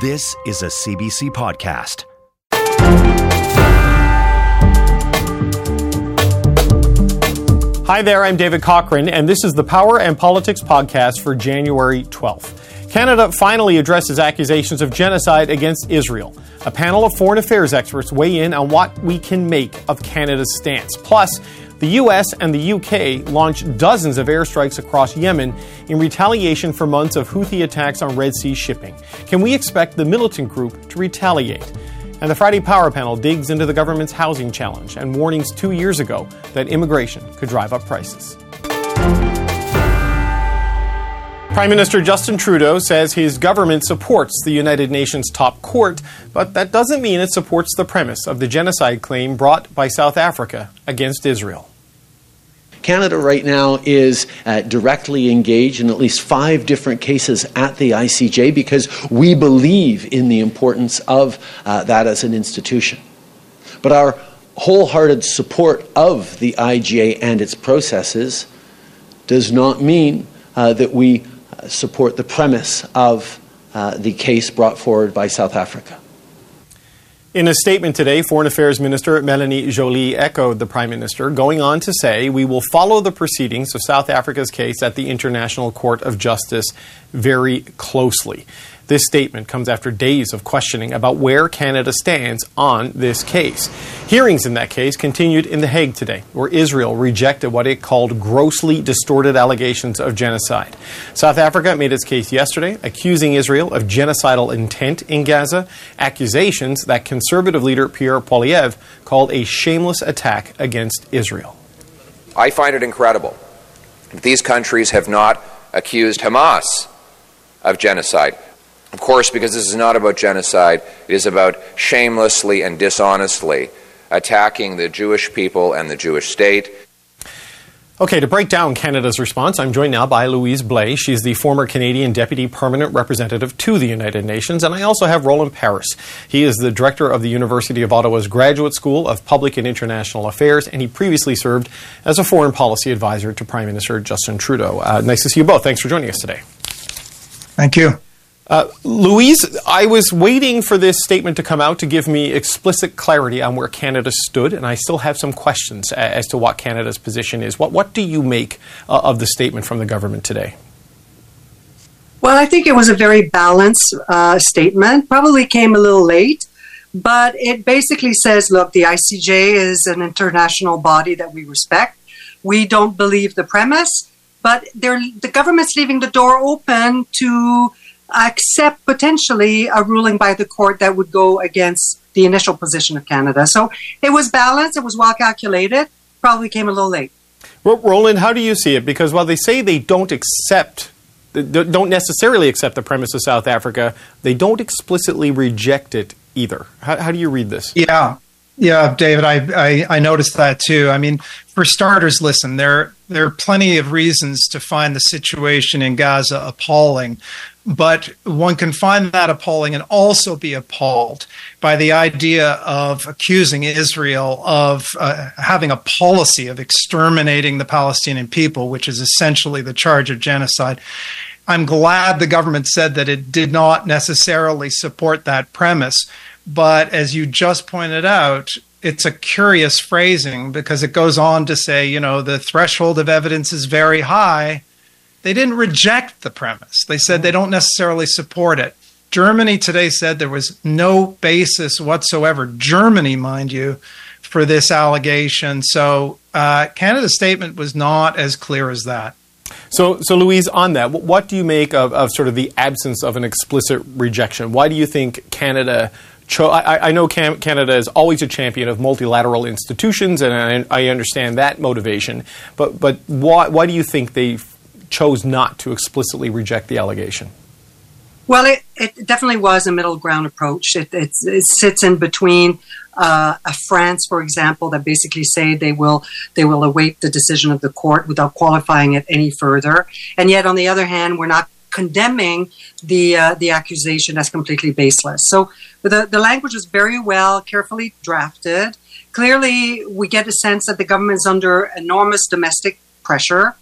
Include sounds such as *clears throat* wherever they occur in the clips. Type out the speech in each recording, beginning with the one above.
This is a CBC podcast. Hi there, I'm David Cochrane, and this is the Power and Politics podcast for January 12th. Canada finally addresses accusations of genocide against Israel. A panel of foreign affairs experts weigh in on what we can make of Canada's stance. Plus, the US and the UK launched dozens of airstrikes across Yemen in retaliation for months of Houthi attacks on Red Sea shipping. Can we expect the militant group to retaliate? And the Friday Power Panel digs into the government's housing challenge and warnings two years ago that immigration could drive up prices. Prime Minister Justin Trudeau says his government supports the United Nations top court, but that doesn't mean it supports the premise of the genocide claim brought by South Africa against Israel. Canada right now is uh, directly engaged in at least five different cases at the ICJ because we believe in the importance of uh, that as an institution. But our wholehearted support of the ICJ and its processes does not mean uh, that we uh, support the premise of uh, the case brought forward by South Africa. In a statement today, Foreign Affairs Minister Melanie Joly echoed the Prime Minister, going on to say, We will follow the proceedings of South Africa's case at the International Court of Justice very closely. This statement comes after days of questioning about where Canada stands on this case. Hearings in that case continued in The Hague today, where Israel rejected what it called grossly distorted allegations of genocide. South Africa made its case yesterday, accusing Israel of genocidal intent in Gaza, accusations that conservative leader Pierre Poilievre called a shameless attack against Israel. I find it incredible that these countries have not accused Hamas of genocide. Of course, because this is not about genocide, it is about shamelessly and dishonestly attacking the Jewish people and the Jewish state. Okay, to break down Canada's response, I'm joined now by Louise Blais. She's the former Canadian Deputy Permanent Representative to the United Nations. And I also have Roland Paris. He is the Director of the University of Ottawa's Graduate School of Public and International Affairs, and he previously served as a foreign policy advisor to Prime Minister Justin Trudeau. Uh, nice to see you both. Thanks for joining us today. Thank you. Uh, Louise, I was waiting for this statement to come out to give me explicit clarity on where Canada stood, and I still have some questions as to what Canada's position is. What, what do you make uh, of the statement from the government today? Well, I think it was a very balanced uh, statement. Probably came a little late, but it basically says look, the ICJ is an international body that we respect. We don't believe the premise, but the government's leaving the door open to accept potentially a ruling by the court that would go against the initial position of Canada. So it was balanced, it was well calculated, probably came a little late. Roland, how do you see it? Because while they say they don't accept, don't necessarily accept the premise of South Africa, they don't explicitly reject it either. How, how do you read this? Yeah. Yeah, David, I, I, I noticed that too. I mean, for starters, listen, there there are plenty of reasons to find the situation in Gaza appalling, but one can find that appalling and also be appalled by the idea of accusing Israel of uh, having a policy of exterminating the Palestinian people, which is essentially the charge of genocide. I'm glad the government said that it did not necessarily support that premise. But as you just pointed out, it's a curious phrasing because it goes on to say, you know, the threshold of evidence is very high they didn't reject the premise. They said they don't necessarily support it. Germany today said there was no basis whatsoever, Germany, mind you, for this allegation. So uh, Canada's statement was not as clear as that. So, so Louise, on that, what do you make of, of sort of the absence of an explicit rejection? Why do you think Canada Cho- I, I, know Cam- Canada is always a champion of multilateral institutions, and I, I, understand that motivation. But but why why do you think they chose not to explicitly reject the allegation? Well, it, it definitely was a middle ground approach. It, it, it sits in between uh, a France, for example, that basically say they will they will await the decision of the court without qualifying it any further, and yet on the other hand, we're not condemning the uh, the accusation as completely baseless. So the the language is very well, carefully drafted. Clearly, we get a sense that the government is under enormous domestic pressure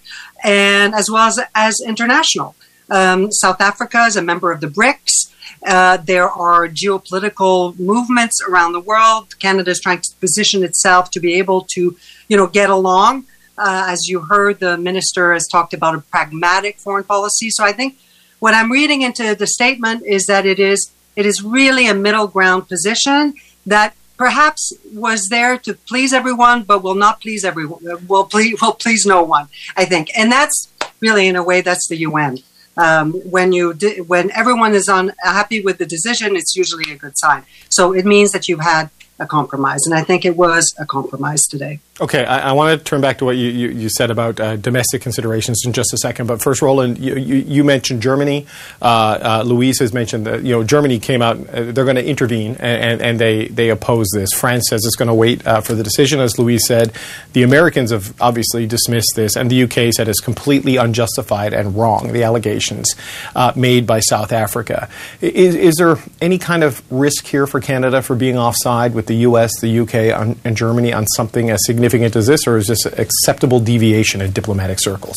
and as well as, as international. Um, South Africa is a member of the BRICS. Uh, there are geopolitical movements around the world. Canada is trying to position itself to be able to, you know, get along. Uh, as you heard, the minister has talked about a pragmatic foreign policy. So I think what I'm reading into the statement is that it is it is really a middle ground position that perhaps was there to please everyone, but will not please everyone. Will please will please no one. I think, and that's really in a way that's the UN. Um, when you di- when everyone is unhappy with the decision, it's usually a good sign. So it means that you've had a compromise, and I think it was a compromise today. Okay, I, I want to turn back to what you, you, you said about uh, domestic considerations in just a second. But first, Roland, you, you, you mentioned Germany. Uh, uh, Louise has mentioned that you know Germany came out; uh, they're going to intervene, and, and, and, they they oppose this. France says it's going to wait uh, for the decision, as Louise said. The Americans have obviously dismissed this, and the UK said it's completely unjustified and wrong. The allegations uh, made by South Africa. Is, is there any kind of risk here for Canada for being offside with the US, the UK, on, and Germany on something as significant as this, or is this acceptable deviation in diplomatic circles?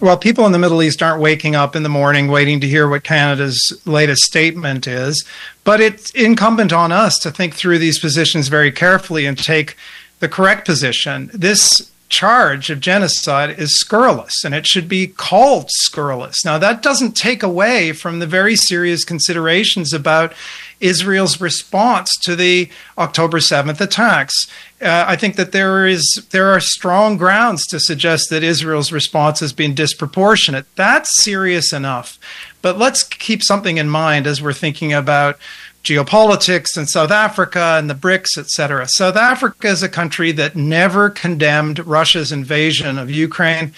Well, people in the Middle East aren't waking up in the morning waiting to hear what Canada's latest statement is. But it's incumbent on us to think through these positions very carefully and take the correct position. This charge of genocide is scurrilous and it should be called scurrilous. Now, that doesn't take away from the very serious considerations about Israel's response to the October 7th attacks. Uh, I think that there is there are strong grounds to suggest that Israel's response has been disproportionate. That's serious enough. But let's keep something in mind as we're thinking about geopolitics and South Africa and the BRICS, etc. South Africa is a country that never condemned Russia's invasion of Ukraine.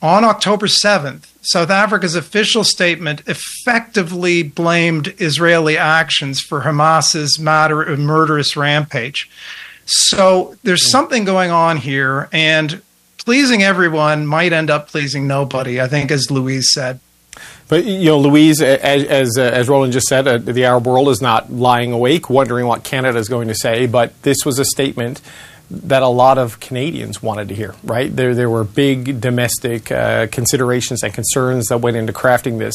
On October 7th, South Africa's official statement effectively blamed Israeli actions for Hamas's matter, murderous rampage. So there's something going on here, and pleasing everyone might end up pleasing nobody, I think, as Louise said. But you know, Louise, as as, uh, as Roland just said, uh, the Arab world is not lying awake, wondering what Canada is going to say. But this was a statement that a lot of Canadians wanted to hear. Right there, there were big domestic uh, considerations and concerns that went into crafting this.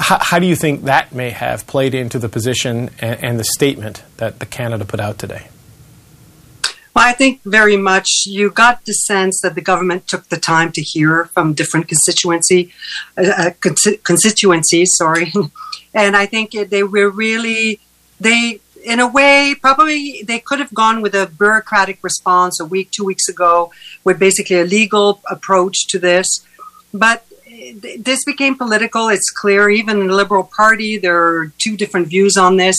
H- how do you think that may have played into the position and, and the statement that the Canada put out today? Well, I think very much you got the sense that the government took the time to hear from different constituency uh, uh constituencies. Sorry, *laughs* and I think they were really they in a way probably they could have gone with a bureaucratic response a week two weeks ago with basically a legal approach to this. But this became political. It's clear even in the liberal party there are two different views on this.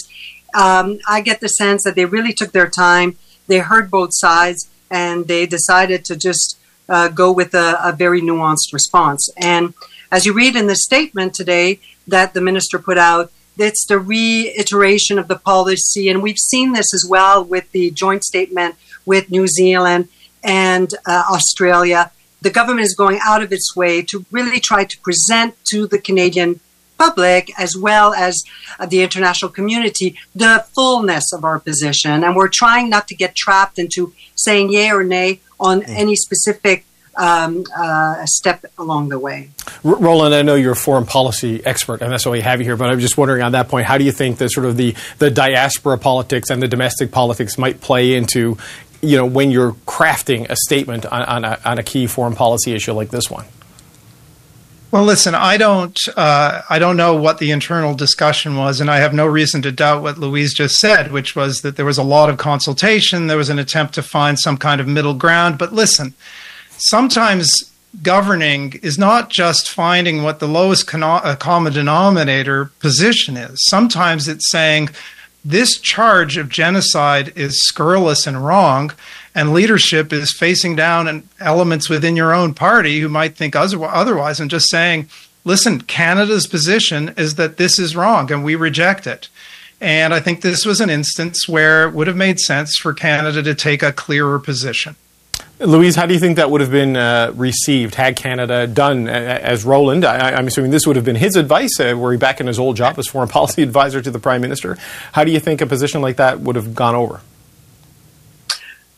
Um, i get the sense that they really took their time they heard both sides and they decided to just uh, go with a, a, very nuanced response. And as you read in the statement today that the minister put out, it's the reiteration of the policy. And we've seen this as well with the joint statement with New Zealand and uh, Australia. The government is going out of its way to really try to present to the Canadian public as well as uh, the international community the fullness of our position. And we're trying not to get trapped into saying yay or nay on mm. any specific um, uh, step along the way. R- Roland, I know you're a foreign policy expert, and that's why we have you here. But I'm just wondering on that point, how do you think that sort of the, the diaspora politics and the domestic politics might play into, you know, when you're crafting a statement on, on, a, on a key foreign policy issue like this one? Well, listen, I don't, uh, I don't know what the internal discussion was, and I have no reason to doubt what Louise just said, which was that there was a lot of consultation, there was an attempt to find some kind of middle ground. But listen, sometimes governing is not just finding what the lowest uh, common denominator position is. Sometimes it's saying this charge of genocide is scurrilous and wrong, and leadership is facing down elements within your own party who might think otherwise and just saying, listen, Canada's position is that this is wrong and we reject it. And I think this was an instance where it would have made sense for Canada to take a clearer position. Louise, how do you think that would have been uh, received had Canada done uh, as Roland? I, am assuming this would have been his advice, uh, were he back in his old job as foreign *laughs* policy advisor to the Prime Minister. How do you think a position like that would have gone over?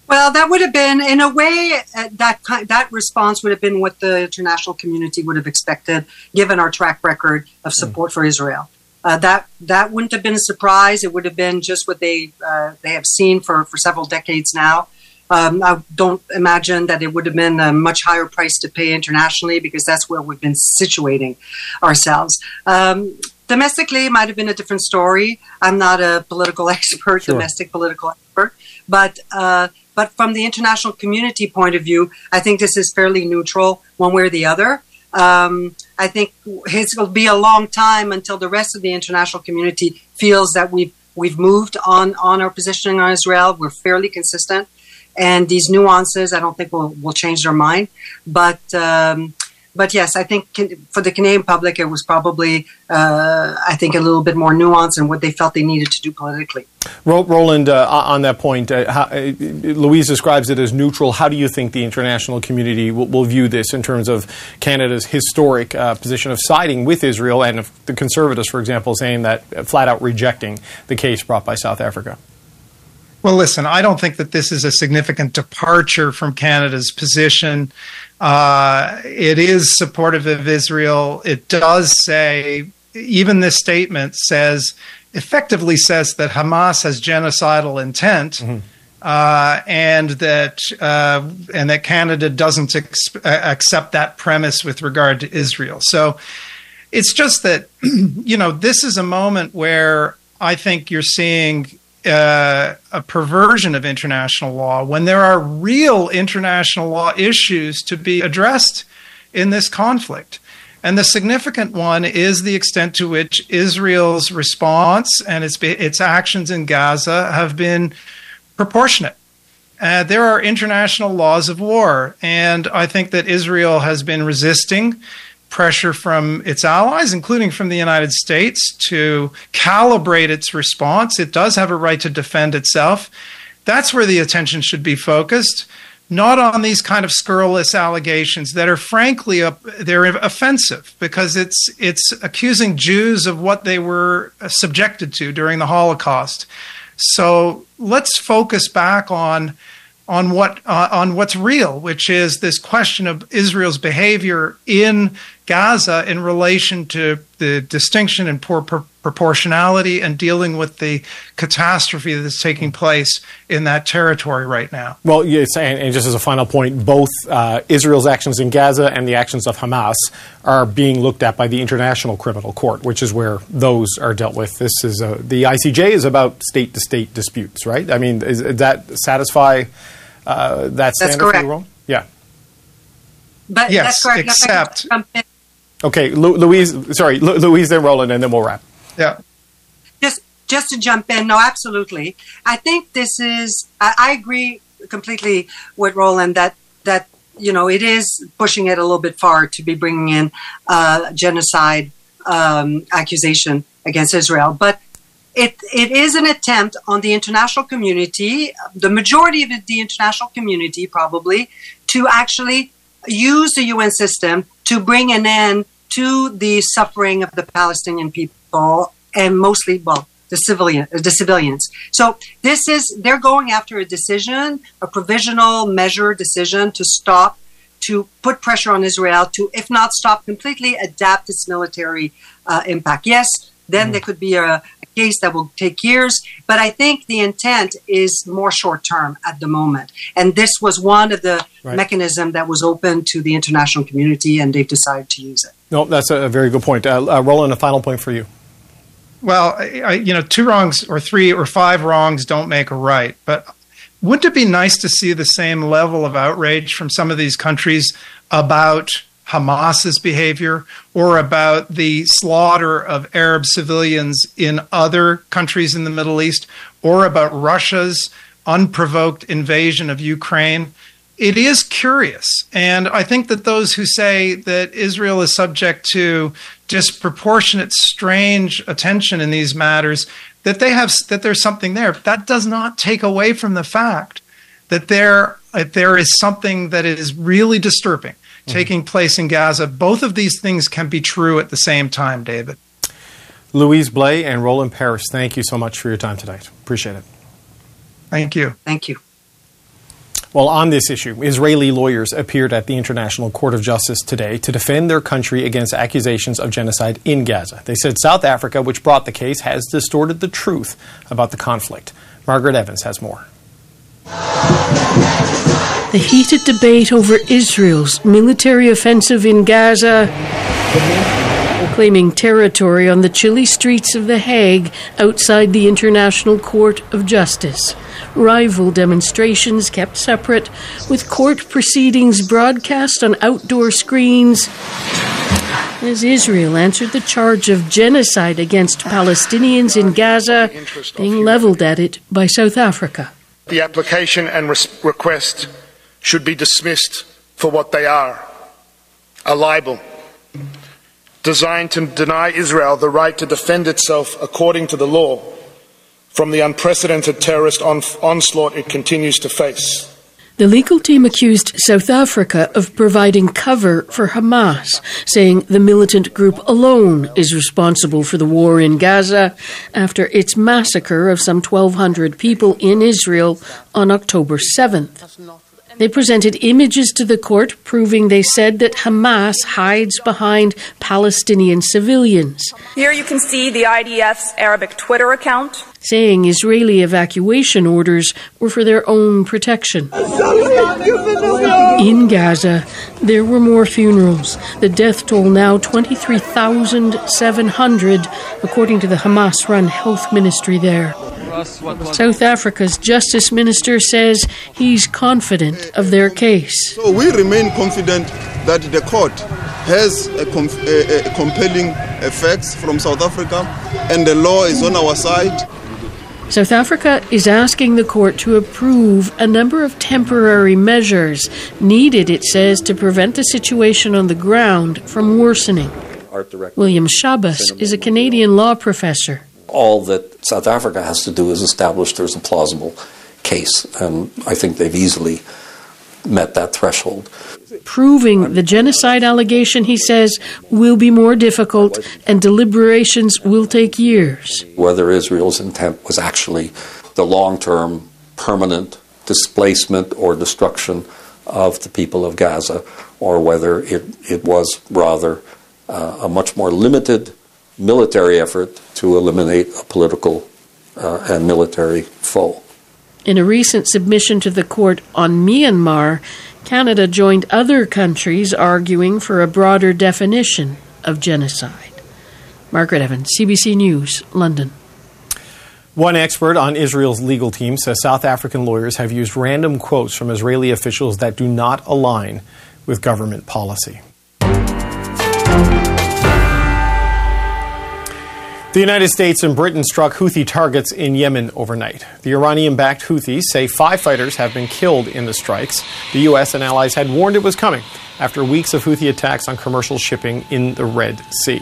Well, that would have been, in a way, uh, that that response would have been what the international community would have expected, given our track record of hmm. support mm. for Israel. Uh, that that wouldn't have been a surprise. It would have been just what they uh, they have seen for, for several decades now. Um, I don't imagine that it would have been a much higher price to pay internationally because that's where we've been situating ourselves. Um, domestically, it might have been a different story. I'm not a political *laughs* expert, sure. domestic political expert, but uh, but from the international community point of view, I think this is fairly neutral, one way or the other. Um, I think it will be a long time until the rest of the international community feels that we've we've moved on on our positioning on Israel. We're fairly consistent, and these nuances, I don't think will will change their mind. But um, but yes, I think for the Canadian public, it was probably, uh, I think, a little bit more nuanced in what they felt they needed to do politically. Roland, uh, on that point, uh, how, uh, Louise describes it as neutral. How do you think the international community will, will view this in terms of Canada's historic uh, position of siding with Israel and the Conservatives, for example, saying that uh, flat out rejecting the case brought by South Africa? Well, listen, I don't think that this is a significant departure from Canada's position. Uh, it is supportive of Israel. It does say, even this statement says, effectively says that Hamas has genocidal intent. Mm-hmm. Uh, and that uh, and that Canada doesn't ex- accept that premise with regard to Israel. So it's just that *clears throat* you know this is a moment where I think you're seeing uh, a perversion of international law when there are real international law issues to be addressed in this conflict. And the significant one is the extent to which Israel's response and its, its actions in Gaza have been proportionate. Uh, there are international laws of war, and I think that Israel has been resisting pressure from its allies, including from the United States, to calibrate its response. It does have a right to defend itself. That's where the attention should be focused, not on these kind of scurrilous allegations that are frankly uh, they're offensive because it's it's accusing Jews of what they were subjected to during the Holocaust. So let's focus back on on what uh, on what's real, which is this question of Israel's behavior in Gaza in relation to the distinction and poor pr- proportionality and dealing with the catastrophe that's taking place in that territory right now. Well, yes, and, and just as a final point, both uh, Israel's actions in Gaza and the actions of Hamas are being looked at by the International Criminal Court, which is where those are dealt with. This is a, the ICJ is about state to state disputes, right? I mean, is, does that satisfy uh, that standard that's correct. for Yeah. But yes, that's correct. except Okay, Lu- Louise. Sorry, Lu- Louise, then Roland, and then we'll wrap. Yeah. Just just to jump in, no, absolutely. I think this is. I, I agree completely with Roland that that you know it is pushing it a little bit far to be bringing in uh, genocide um, accusation against Israel, but it, it is an attempt on the international community, the majority of the international community probably, to actually use the UN system to bring an end to the suffering of the Palestinian people and mostly, well, the civilian, the civilians. So this is they're going after a decision, a provisional measure decision to stop, to put pressure on Israel to, if not stop completely, adapt its military uh, impact. Yes, then mm. there could be a, a case that will take years, but I think the intent is more short term at the moment. And this was one of the right. mechanism that was open to the international community, and they've decided to use it. No, that's a very good point. Uh, uh, Roland, a final point for you. Well, I, you know, two wrongs or three or five wrongs don't make a right. But wouldn't it be nice to see the same level of outrage from some of these countries about Hamas's behavior or about the slaughter of Arab civilians in other countries in the Middle East or about Russia's unprovoked invasion of Ukraine? it is curious. And I think that those who say that Israel is subject to disproportionate, strange attention in these matters, that they have that there's something there. That does not take away from the fact that there that there is something that is really disturbing mm-hmm. taking place in Gaza. Both of these things can be true at the same time, David. Louise Blais and Roland Paris, thank you so much for your time tonight. Appreciate it. Thank you. Thank you. Well, on this issue, Israeli lawyers appeared at the International Court of Justice today to defend their country against accusations of genocide in Gaza. They said South Africa, which brought the case, has distorted the truth about the conflict. Margaret Evans has more. The heated debate over Israel's military offensive in Gaza, claiming territory on the chilly streets of The Hague outside the International Court of Justice rival demonstrations kept separate, with court proceedings broadcast on outdoor screens. As Israel answered the charge of genocide against Palestinians in Gaza, being leveled at it by South Africa. The application and request should be dismissed for what they are a libel designed to deny Israel the right to defend itself according to the law from the unprecedented terrorist on- onslaught it continues to face. The legal team accused South Africa of providing cover for Hamas, saying the militant group alone is responsible for the war in Gaza after its massacre of some 1,200 people in Israel on October 7th. They presented images to the court proving they said that Hamas hides behind Palestinian civilians. Here you can see the IDF's Arabic Twitter account. Saying Israeli evacuation orders were for their own protection. In Gaza, there were more funerals. The death toll now 23,700, according to the Hamas run health ministry there. South Africa's justice minister says he's confident of their case. So we remain confident that the court has a, com- a, a compelling effects from South Africa and the law is on our side. South Africa is asking the court to approve a number of temporary measures needed, it says, to prevent the situation on the ground from worsening. William Schabas is a Canadian law professor all that South Africa has to do is establish there's a plausible case. And I think they've easily met that threshold. Proving the genocide allegation, he says, will be more difficult and deliberations will take years. Whether Israel's intent was actually the long term, permanent displacement or destruction of the people of Gaza, or whether it, it was rather uh, a much more limited military effort to eliminate a political uh, and military foe. In a recent submission to the court on Myanmar, Canada joined other countries arguing for a broader definition of genocide. Margaret Evans, CBC News, London. One expert on Israel's legal team says South African lawyers have used random quotes from Israeli officials that do not align with government policy. The United States and Britain struck Houthi targets in Yemen overnight. The Iranian backed Houthis say five fighters have been killed in the strikes. The U.S. and allies had warned it was coming after weeks of Houthi attacks on commercial shipping in the Red Sea.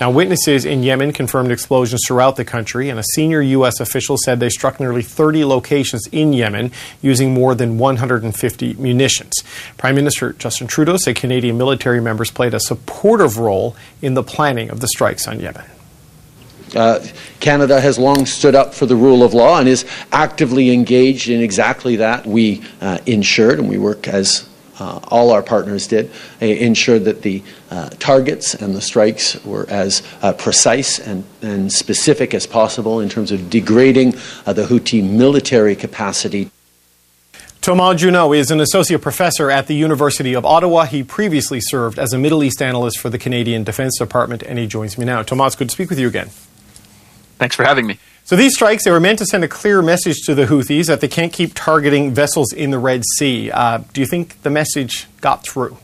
Now, witnesses in Yemen confirmed explosions throughout the country, and a senior U.S. official said they struck nearly 30 locations in Yemen using more than 150 munitions. Prime Minister Justin Trudeau said Canadian military members played a supportive role in the planning of the strikes on Yemen. Uh, Canada has long stood up for the rule of law and is actively engaged in exactly that. We uh, ensured, and we work as uh, all our partners did, uh, ensured that the uh, targets and the strikes were as uh, precise and, and, specific as possible in terms of degrading the Houthi military capacity. Thomas Juneau is an associate professor at the University of Ottawa. He previously served as a Middle East analyst for the Canadian Defense Department, and he joins me now. Thomas, good to speak with you again. Thanks for having me. So these strikes, they were meant to send a clear message to the Houthis that they can't keep targeting vessels in the Red Sea. Uh, do you think the message got through?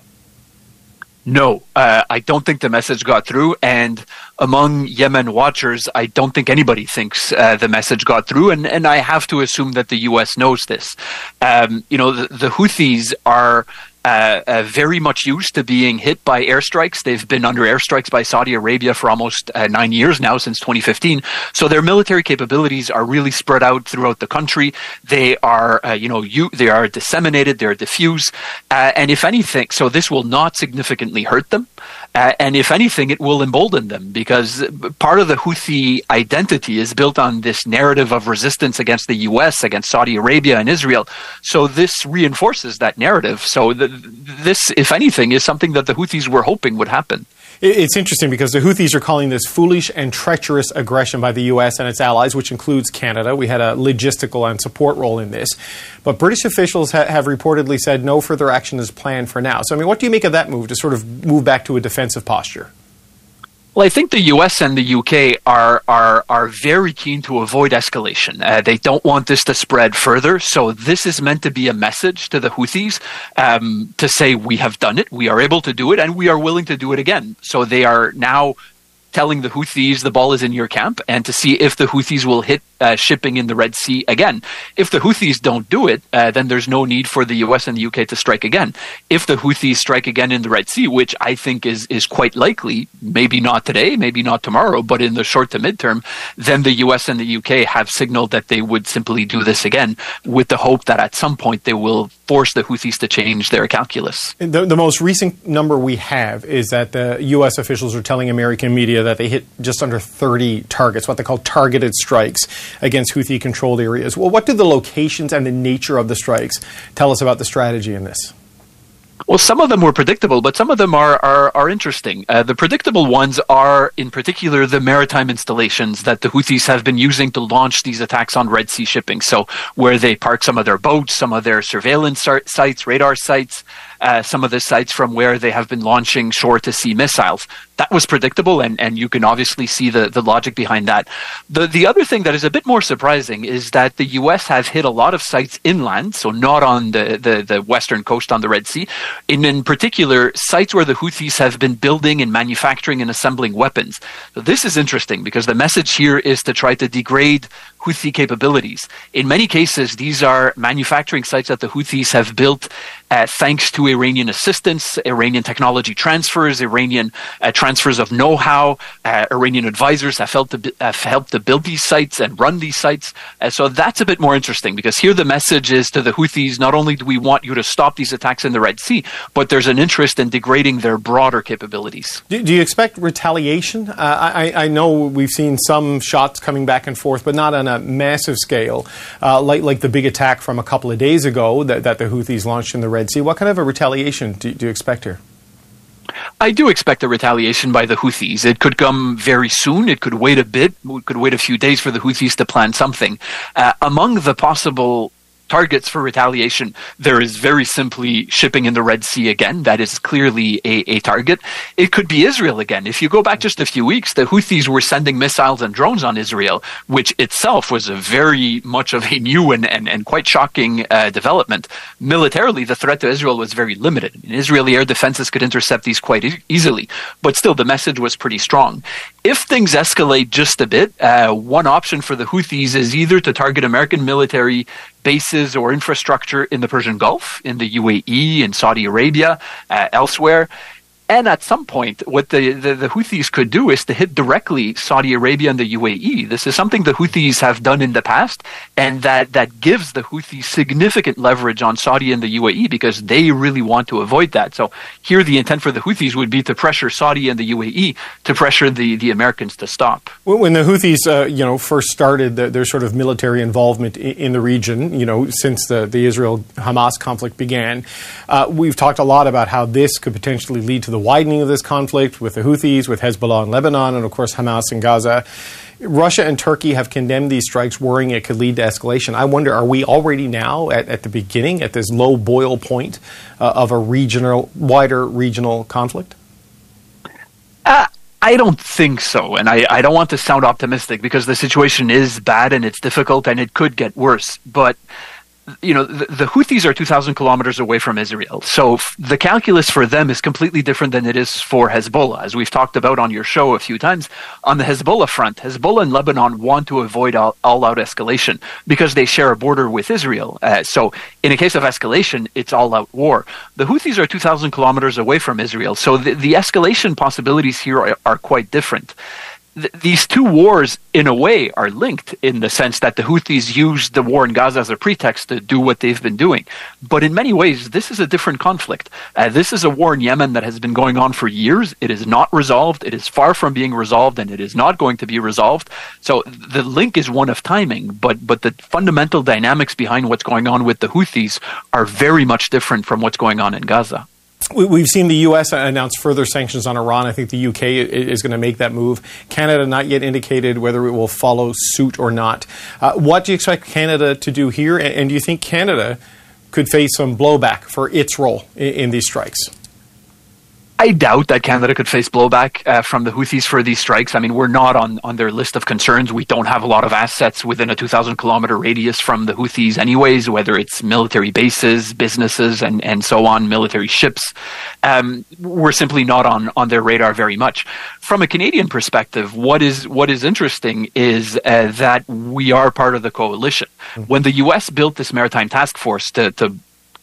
No, uh, I don't think the message got through. And among Yemen watchers, I don't think anybody thinks uh, the message got through. And, and I have to assume that the U.S. knows this. Um, you know, the, the Houthis are uh, uh, very much used to being hit by airstrikes. They've been under airstrikes by Saudi Arabia for almost uh, nine years now, since 2015. So their military capabilities are really spread out throughout the country. They are, uh, you know, you, they are disseminated, they're diffuse, uh, and if anything, so this will not significantly hurt them. And if anything, it will embolden them because part of the Houthi identity is built on this narrative of resistance against the U.S., against Saudi Arabia and Israel. So this reinforces that narrative. So the, this, if anything, is something that the Houthis were hoping would happen. It's interesting because the Houthis are calling this foolish and treacherous aggression by the U.S. and its allies, which includes Canada. We had a logistical and support role in this. But British officials ha- have reportedly said no further action is planned for now. So, I mean, what do you make of that move to sort of move back to a defensive posture? Well, I think the U.S. and the UK are are are very keen to avoid escalation. Uh, they don't want this to spread further. So this is meant to be a message to the Houthis um, to say we have done it, we are able to do it, and we are willing to do it again. So they are now telling the Houthis the ball is in your camp and to see if the Houthis will hit uh, shipping in the Red Sea again. If the Houthis don't do it, uh, then there's no need for the US and the UK to strike again. If the Houthis strike again in the Red Sea, which I think is, is quite likely, maybe not today, maybe not tomorrow, but in the short to midterm, then the US and the UK have signaled that they would simply do this again with the hope that at some point they will force the Houthis to change their calculus. The, the most recent number we have is that the U.S. officials are telling American media that they hit just under 30 targets, what they call targeted strikes against Houthi controlled areas. Well, what do the locations and the nature of the strikes tell us about the strategy in this? Well, some of them were predictable, but some of them are are, are interesting. Uh, the predictable ones are, in particular, the maritime installations that the Houthis have been using to launch these attacks on Red Sea shipping. So, where they park some of their boats, some of their surveillance sites, radar sites, uh, some of the sites from where they have been launching shore to sea missiles. That was predictable, and, and you can obviously see the, the logic behind that. The, the other thing that is a bit more surprising is that the U.S. has hit a lot of sites inland, so not on the, the, the western coast on the Red Sea. In, in particular, sites where the Houthis have been building and manufacturing and assembling weapons. So this is interesting because the message here is to try to degrade Houthi capabilities. In many cases, these are manufacturing sites that the Houthis have built uh, thanks to Iranian assistance, Iranian technology transfers, Iranian uh, transfers of know-how. Uh, Iranian advisors have helped to have helped to build these sites and run these sites. Uh, so that's a bit more interesting because here the message is to the Houthis: not only do we want you to stop these attacks in the Red Sea, but there's an interest in degrading their broader capabilities. Do, do you expect retaliation? Uh, I, I, know we've seen some shots coming back and forth, but not on a massive scale, uh, like like the big attack from a couple of days ago that, that the Houthis launched in the Red Sea. What kind of a retaliation do, do you expect here? I do expect a retaliation by the Houthis. It could come very soon. It could wait a bit. We could wait a few days for the Houthis to plan something. Uh, among the possible targets for retaliation. There is very simply shipping in the Red Sea again. That is clearly a, a, target. It could be Israel again. If you go back just a few weeks, the Houthis were sending missiles and drones on Israel, which itself was a very much of a new and, and, and quite shocking uh, development. Militarily, the threat to Israel was very limited. I mean, Israeli air defenses could intercept these quite e- easily, but still the message was pretty strong. If things escalate just a bit, uh, one option for the Houthis is either to target American military bases or infrastructure in the Persian Gulf, in the UAE, in Saudi Arabia, uh, elsewhere. And at some point, what the, the, the, Houthis could do is to hit directly Saudi Arabia and the UAE. This is something the Houthis have done in the past, and that, that gives the Houthis significant leverage on Saudi and the UAE because they really want to avoid that. So here, the intent for the Houthis would be to pressure Saudi and the UAE to pressure the, the Americans to stop. When the Houthis, uh, you know, first started the, their sort of military involvement in, the region, you know, since the, the Israel-Hamas conflict began, uh, we've talked a lot about how this could potentially lead to the the widening of this conflict with the Houthis, with Hezbollah in Lebanon, and of course Hamas in Gaza. Russia and Turkey have condemned these strikes, worrying it could lead to escalation. I wonder, are we already now at, at the beginning, at this low boil point uh, of a regional, wider regional conflict? Uh, I don't think so. And I, I don't want to sound optimistic because the situation is bad and it's difficult and it could get worse. But you know, the, the, Houthis are 2,000 kilometers away from Israel. So f- the calculus for them is completely different than it is for Hezbollah. As we've talked about on your show a few times, on the Hezbollah front, Hezbollah and Lebanon want to avoid all, all out escalation because they share a border with Israel. Uh, so in a case of escalation, it's all out war. The Houthis are 2,000 kilometers away from Israel. So the, the escalation possibilities here are, are quite different th- these two wars, in a way, are linked in the sense that the Houthis use the war in Gaza as a pretext to do what they've been doing. But in many ways, this is a different conflict. Uh, this is a war in Yemen that has been going on for years. It is not resolved. It is far from being resolved, and it is not going to be resolved. So the link is one of timing, but but the fundamental dynamics behind what's going on with the Houthis are very much different from what's going on in Gaza. We've seen the U.S. announce further sanctions on Iran. I think the U.K. is going to make that move. Canada not yet indicated whether it will follow suit or not. Uh, what do you expect Canada to do here? And do you think Canada could face some blowback for its role in, in these strikes? I doubt that Canada could face blowback uh, from the Houthis for these strikes. I mean, we're not on, on their list of concerns. We don't have a lot of assets within a 2,000 kilometer radius from the Houthis, anyways, whether it's military bases, businesses, and, and so on, military ships. Um, we're simply not on, on their radar very much. From a Canadian perspective, what is, what is interesting is uh, that we are part of the coalition. Mm-hmm. When the U.S. built this maritime task force to, to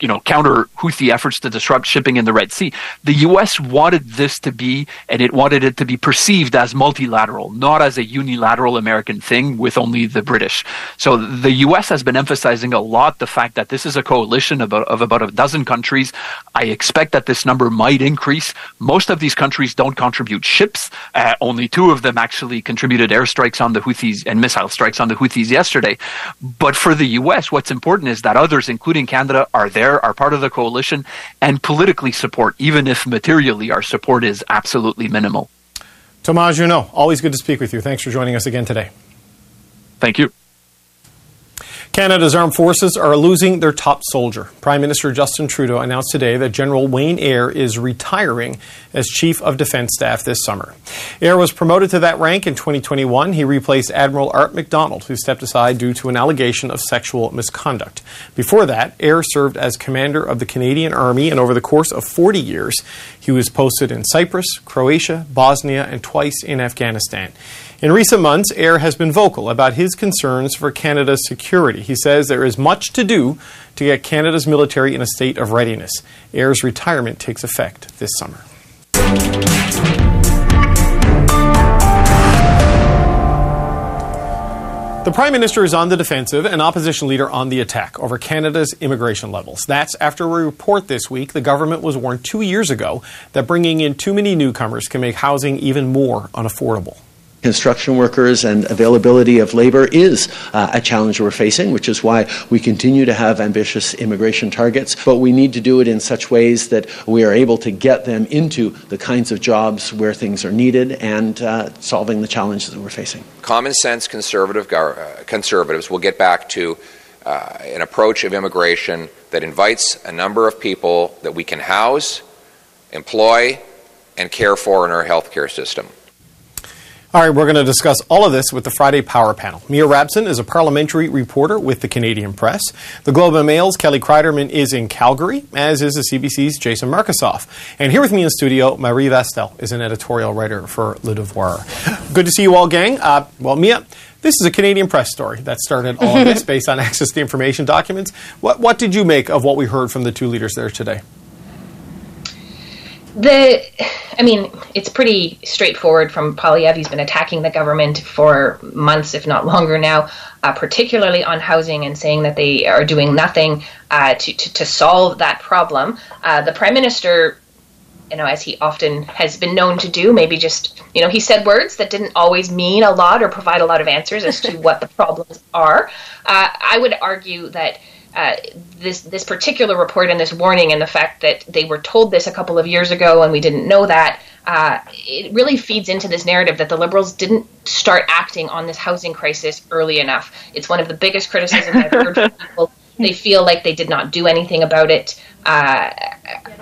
you know, counter Houthi efforts to disrupt shipping in the Red Sea. The U.S. wanted this to be, and it wanted it to be perceived as multilateral, not as a unilateral American thing with only the British. So the U.S. has been emphasizing a lot the fact that this is a coalition of, of about a dozen countries. I expect that this number might increase. Most of these countries don't contribute ships. Uh, only two of them actually contributed airstrikes on the Houthis and missile strikes on the Houthis yesterday. But for the U.S., what's important is that others, including Canada, are there there, are part of the coalition, and politically support, even if materially our support is absolutely minimal. Thomas Juneau, always good to speak with you. Thanks for joining us again today. Thank you. Canada's armed forces are losing their top soldier. Prime Minister Justin Trudeau announced today that General Wayne Eyre is retiring as Chief of Defence Staff this summer. Eyre was promoted to that rank in 2021. He replaced Admiral Art McDonald, who stepped aside due to an allegation of sexual misconduct. Before that, Eyre served as commander of the Canadian Army, and over the course of 40 years, he was posted in Cyprus, Croatia, Bosnia, and twice in Afghanistan. In recent months, Eyre has been vocal about his concerns for Canada's security. He says there is much to do to get Canada's military in a state of readiness. Eyre's retirement takes effect this summer. The Prime Minister is on the defensive and opposition leader on the attack over Canada's immigration levels. That's after a report this week the government was warned two years ago that bringing in too many newcomers can make housing even more unaffordable construction workers and availability of labor is uh, a challenge we're facing, which is why we continue to have ambitious immigration targets. But we need to do it in such ways that we are able to get them into the kinds of jobs where things are needed and uh, solving the challenges that we're facing. Common sense conservative uh, conservatives will get back to uh, an approach of immigration that invites a number of people that we can house, employ, and care for in our healthcare system. All right, we're going to discuss all of this with the Friday Power Panel. Mia Rabson is a parliamentary reporter with the Canadian Press. The Globe and Mail's Kelly Cryderman is in Calgary, as is the CBC's Jason Markusoff. And here with me in studio, Marie Vastel is an editorial writer for Le Devoir. Good to see you all, gang. Uh, well, Mia, this is a Canadian Press story that started all of *laughs* this based on access to information documents. What, what did you make of what we heard from the two leaders there today? The i mean it's pretty straightforward from Poilievre he's been attacking the government for months if not longer now uh, particularly on housing and saying that they are doing nothing uh, to, to, to, solve that problem. Uh, the prime minister you know as he often has been known to do maybe just you know he said words that didn't always mean a lot or provide a lot of answers as to *laughs* what the problems are. Uh, i would argue that uh, this this particular report and this warning and the fact that they were told this a couple of years ago and we didn't know that uh, it really feeds into this narrative that the liberals didn't start acting on this housing crisis early enough. It's one of the biggest criticisms I've heard from *laughs* people. They feel like they did not do anything about it uh,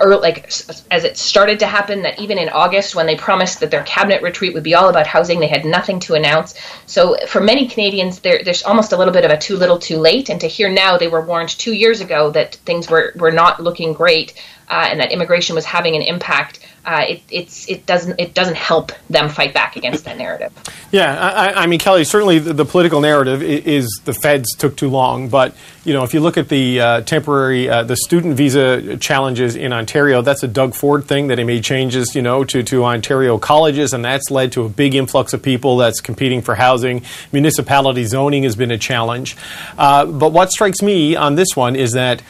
or like as it started to happen that even in August when they promised that their cabinet retreat would be all about housing they had nothing to announce. So for many Canadians there, there's almost a little bit of a too little too late. And to hear now they were warned two years ago that things were, were not looking great uh, and that immigration was having an impact uh, it, it's it doesn't it doesn't help them fight back against that narrative. Yeah, I, I mean, Kelly, certainly the, the, political narrative is the feds took too long, but you know if you look at the uh, temporary uh, the student visa challenges in Ontario. That's a Doug Ford thing that he made changes, you know, to, to Ontario colleges, and that's led to a big influx of people that's competing for housing. Municipality zoning has been a challenge. Uh, but what strikes me on this one is that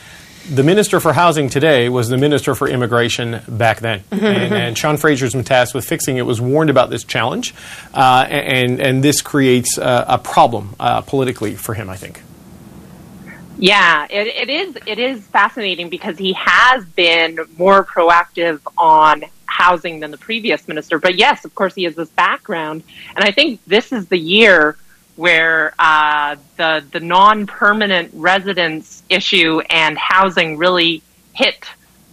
the minister for housing today was the minister for immigration back then, *laughs* mm-hmm. and, and, Sean Fraser's been tasked with fixing it. Was warned about this challenge, uh, and and this creates a, a problem uh, politically for him. I think. Yeah, it, it is. It is fascinating because he has been more proactive on housing than the previous minister. But yes, of course, he has this background, and I think this is the year where uh, the the non permanent residence issue and housing really hit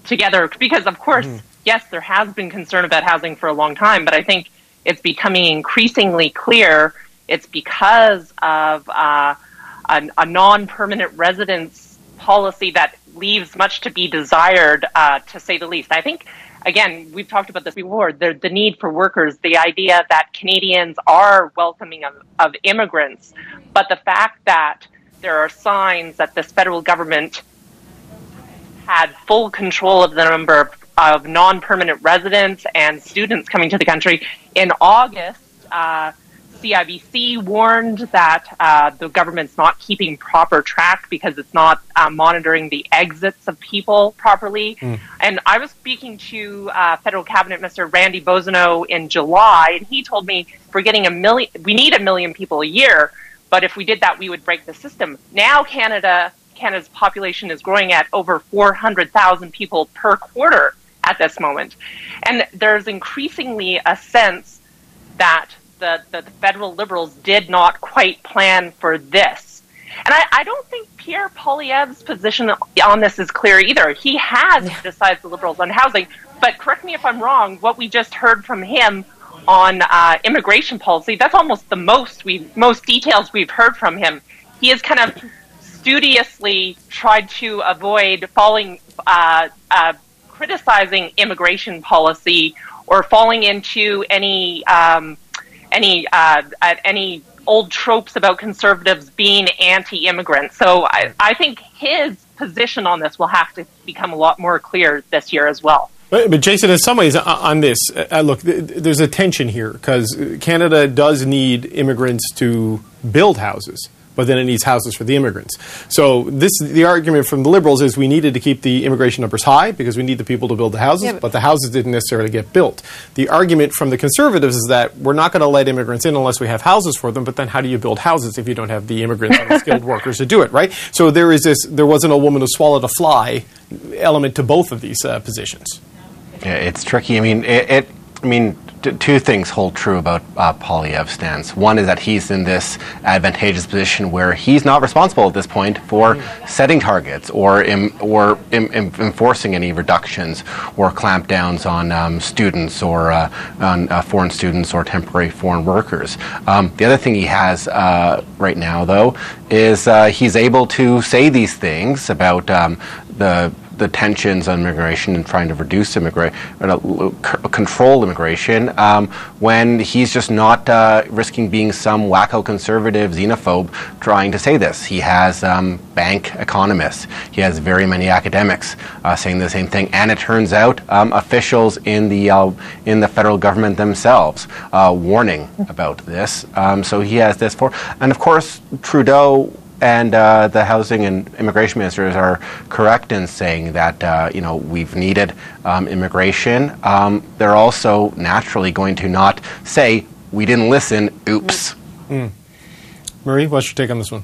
together. Because of course, mm-hmm. yes, there has been concern about housing for a long time, but I think it's becoming increasingly clear it's because of uh, a, a non permanent residence policy that leaves much to be desired, uh, to say the least. I think again, we've talked about this before, the, the need for workers, the idea that Canadians are welcoming of, of immigrants, but the fact that there are signs that this federal government had full control of the number of, of non-permanent residents and students coming to the country. In August, uh, CIBC warned that uh, the government's not keeping proper track because it's not uh, monitoring the exits of people properly. Mm. And I was speaking to uh, federal cabinet minister Randy Boissonnault in July, and he told me we're getting a million. We need a million people a year, but if we did that, we would break the system. Now Canada, Canada's population is growing at over 400,000 people per quarter at this moment, and there's increasingly a sense that the, the, the federal liberals did not quite plan for this. And I, I don't think Pierre Poilievre's position on this is clear either. He has criticized the liberals on housing, but correct me if I'm wrong, what we just heard from him on uh, immigration policy, that's almost the most we most details we've heard from him. He has kind of studiously tried to avoid falling uh, uh, criticizing immigration policy or falling into any um, any uh, any old tropes about conservatives being anti-immigrant. So I, I think his position on this will have to become a lot more clear this year as well. But, but Jason, in some ways, on this, uh, look, th- there's a tension here because Canada does need immigrants to build houses but then it needs houses for the immigrants. So this the argument from the liberals is we needed to keep the immigration numbers high because we need the people to build the houses, yeah, but, but the houses didn't necessarily get built. The argument from the conservatives is that we're not going to let immigrants in unless we have houses for them. But then how do you build houses if you don't have the immigrants and the *laughs* skilled workers to do it, right? So there is this. There wasn't a woman who swallowed a fly element to both of these uh, positions. Yeah, it's tricky. I mean, it, it I mean, two things hold true about uh, Poilievre's stance. One is that he's in this advantageous position where he's not responsible at this point for setting targets or Im, or Im, Im, enforcing any reductions or clampdowns on um, students or uh, on uh, foreign students or temporary foreign workers. Um, the other thing he has uh, right now, though, is uh, he's able to say these things about um, the the tensions on immigration and trying to reduce immigration, control immigration, um, when he's just not uh, risking being some wacko conservative xenophobe trying to say this. He has um, bank economists, he has very many academics uh, saying the same thing, and it turns out um, officials in the uh, in the federal government themselves uh, warning about this. Um, so he has this for, and of course Trudeau and uh, the housing and immigration ministers are correct in saying that uh, you know we've needed um, immigration. Um, they're also naturally going to not say we didn't listen. Oops. Mm. Marie, what's your take on this one?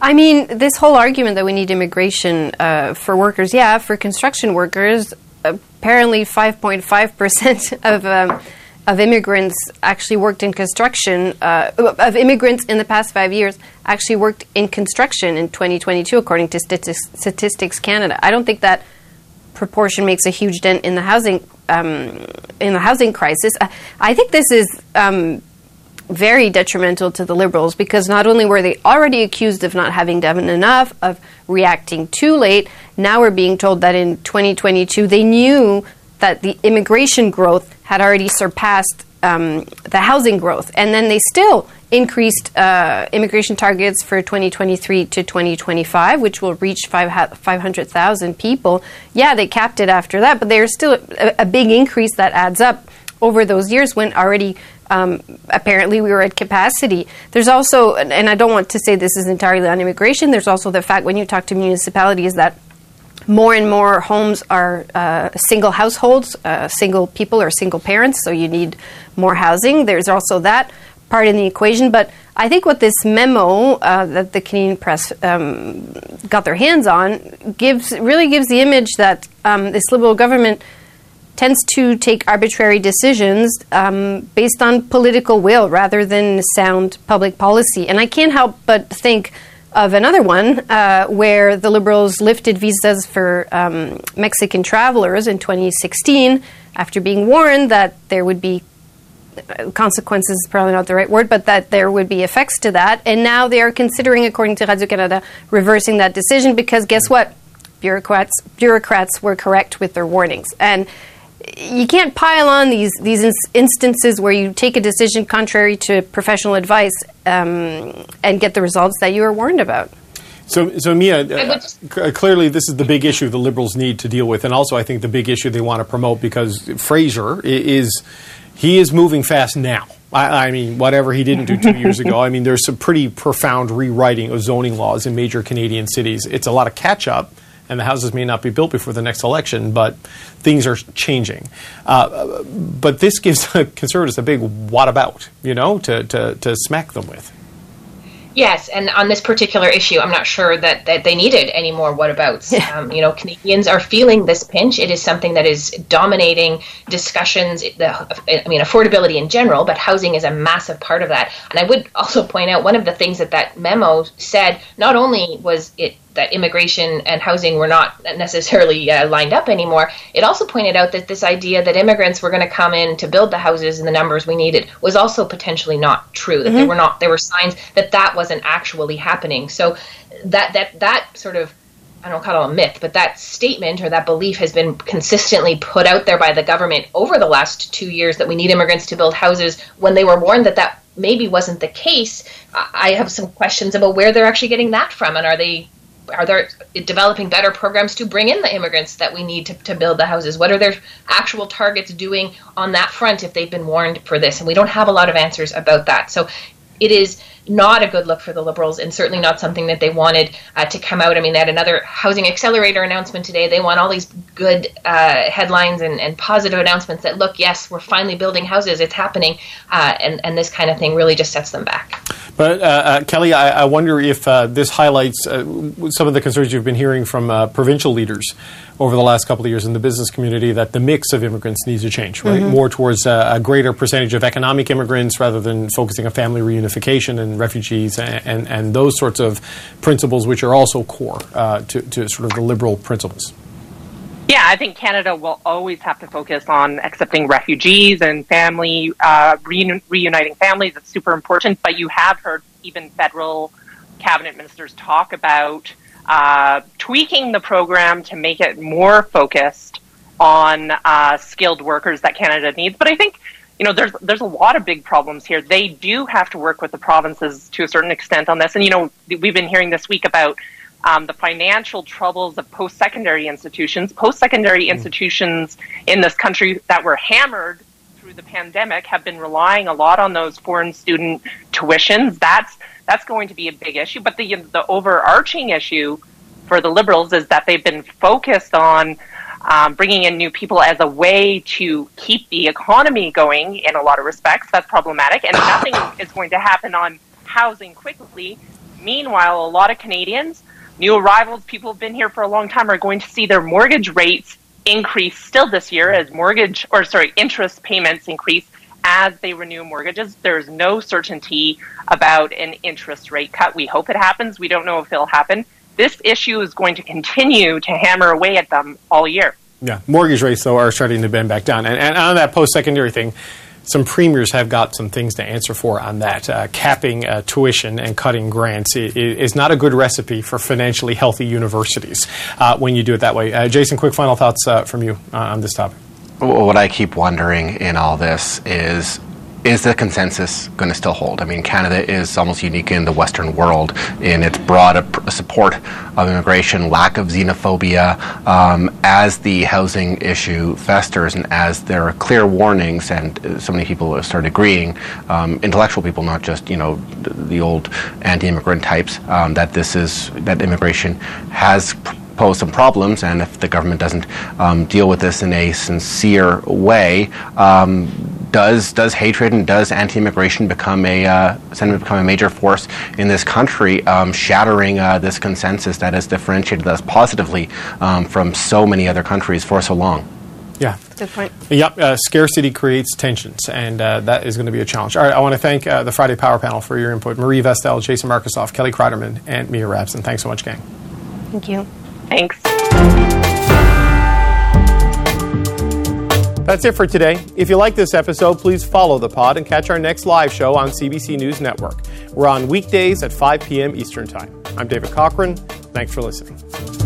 I mean, this whole argument that we need immigration uh, for workers, yeah, for construction workers, apparently 5.5% *laughs* of um, of immigrants actually worked in construction, uh, of immigrants in the past five years actually worked in construction in 2022, according to Statistics Canada. I don't think that proportion makes a huge dent in the housing um, in the housing crisis. I think this is um, very detrimental to the Liberals because not only were they already accused of not having done enough, of reacting too late, now we're being told that in 2022 they knew that the immigration growth had already surpassed um, the housing growth, and then they still increased uh, immigration targets for 2023 to 2025, which will reach 500,000 people. Yeah, they capped it after that, but there's still a, a big increase that adds up over those years when already um, apparently we were at capacity. There's also, and I don't want to say this is entirely on immigration, there's also the fact when you talk to municipalities that more and more homes are uh, single households, uh, single people or single parents, so you need more housing. There's also that part in the equation. But I think what this memo uh, that the Canadian press um, got their hands on gives really gives the image that um, this Liberal government tends to take arbitrary decisions um, based on political will rather than sound public policy. And I can't help but think of another one uh, where the Liberals lifted visas for um, Mexican travelers in 2016 after being warned that there would be uh, consequences is probably not the right word, but that there would be effects to that. And now they are considering, according to Radio Canada, reversing that decision because guess what? Bureaucrats bureaucrats were correct with their warnings. And you can't pile on these these instances where you take a decision contrary to professional advice um, and get the results that you were warned about. So, so Mia, uh, c- clearly this is the big issue the Liberals need to deal with, and also I think the big issue they want to promote because Fraser is he is moving fast now. I, I, mean, whatever he didn't do two *laughs* years ago. I mean, there's some pretty profound rewriting of zoning laws in major Canadian cities. It's a lot of catch up and the houses may not be built before the next election, but things are changing. Uh, but this gives the *laughs* conservatives a big what about, you know, to, to, to smack them with. Yes, and on this particular issue, I'm not sure that, that they needed any more whatabouts. Yeah. Um, you know, Canadians are feeling this pinch. It is something that is dominating discussions. The, I mean, affordability in general, but housing is a massive part of that. And I would also point out one of the things that that memo said. Not only was it that immigration and housing were not necessarily uh, lined up anymore. It also pointed out that this idea that immigrants were going to come in to build the houses in the numbers we needed was also potentially not true. That mm-hmm. there were not there were signs that that wasn't actually happening. So that that that sort of I don't call it a myth, but that statement or that belief has been consistently put out there by the government over the last two years that we need immigrants to build houses when they were warned that that maybe wasn't the case. I have some questions about where they're actually getting that from and are they are there developing better programs to bring in the immigrants that we need to, to build the houses? What are their actual targets doing on that front if they've been warned for this? And we don't have a lot of answers about that. So it is not a good look for the Liberals and certainly not something that they wanted uh, to come out. I mean, they had another housing accelerator announcement today. They want all these good uh, headlines and, and, positive announcements that, look, yes, we're finally building houses, it's happening. Uh, and, and this kind of thing really just sets them back. But, uh, uh, Kelly, I, I, wonder if uh, this highlights some of the concerns you've been hearing from provincial leaders over the last couple of years in the business community that the mix of immigrants needs to change, right? Mm-hmm. More towards a, a, greater percentage of economic immigrants rather than focusing on family reunification and refugees and, and, and those sorts of principles, which are also core uh, to, to sort of the liberal principles. Yeah, I think Canada will always have to focus on accepting refugees and family, uh, reuniting families. It's super important. But you have heard even federal cabinet ministers talk about uh, tweaking the program to make it more focused on uh, skilled workers that Canada needs. But I think you know there's there's a lot of big problems here. They do have to work with the provinces to a certain extent on this. And you know we've been hearing this week about um, the financial troubles of post-secondary institutions. Post-secondary mm. institutions in this country that were hammered through the pandemic have been relying a lot on those foreign student tuitions. That's that's going to be a big issue. But the the overarching issue for the Liberals is that they've been focused on um, bringing in new people as a way to keep the economy going. In a lot of respects, that's problematic, and nothing *coughs* is going to happen on housing quickly. Meanwhile, a lot of Canadians, new arrivals, people who've been here for a long time, are going to see their mortgage rates increase still this year as mortgage or sorry interest payments increase as they renew mortgages. There's no certainty about an interest rate cut. We hope it happens. We don't know if it'll happen. This issue is going to continue to hammer away at them all year. Yeah, mortgage rates though are starting to bend back down, and, and on that post-secondary thing, some premiers have got some things to answer for on that. Uh, capping uh, tuition and cutting grants is not a good recipe for financially healthy universities uh, when you do it that way. Uh, Jason, quick final thoughts uh, from you uh, on this topic. What I keep wondering in all this is is the consensus going to still hold? I mean, Canada is almost unique in the Western world in its broad support of immigration, lack of xenophobia. Um, as the housing issue festers and as there are clear warnings, and uh, so many people start agreeing, um, intellectual people, not just you know the, old anti-immigrant types, um, that this is that immigration has pose some problems, and if the government doesn't um, deal with this in a sincere way, um, does does hatred and does anti-immigration become a uh, sentiment become a major force in this country, um, shattering uh, this consensus that has differentiated us positively um, from so many other countries for so long? Yeah. Good point. Yep. Uh, scarcity creates tensions, and uh, that is going to be a challenge. All right. I want to thank uh, the Friday Power Panel for your input. Marie Vastel, Jason Markusoff, Kelly Cryderman, and Mia Rabson. Thanks so much, gang. Thank you. Thanks. That's it for today. If you like this episode, please follow the pod and catch our next live show on CBC News Network. We're on weekdays at 5 p.m. Eastern Time. I'm David Cochrane. Thanks for listening.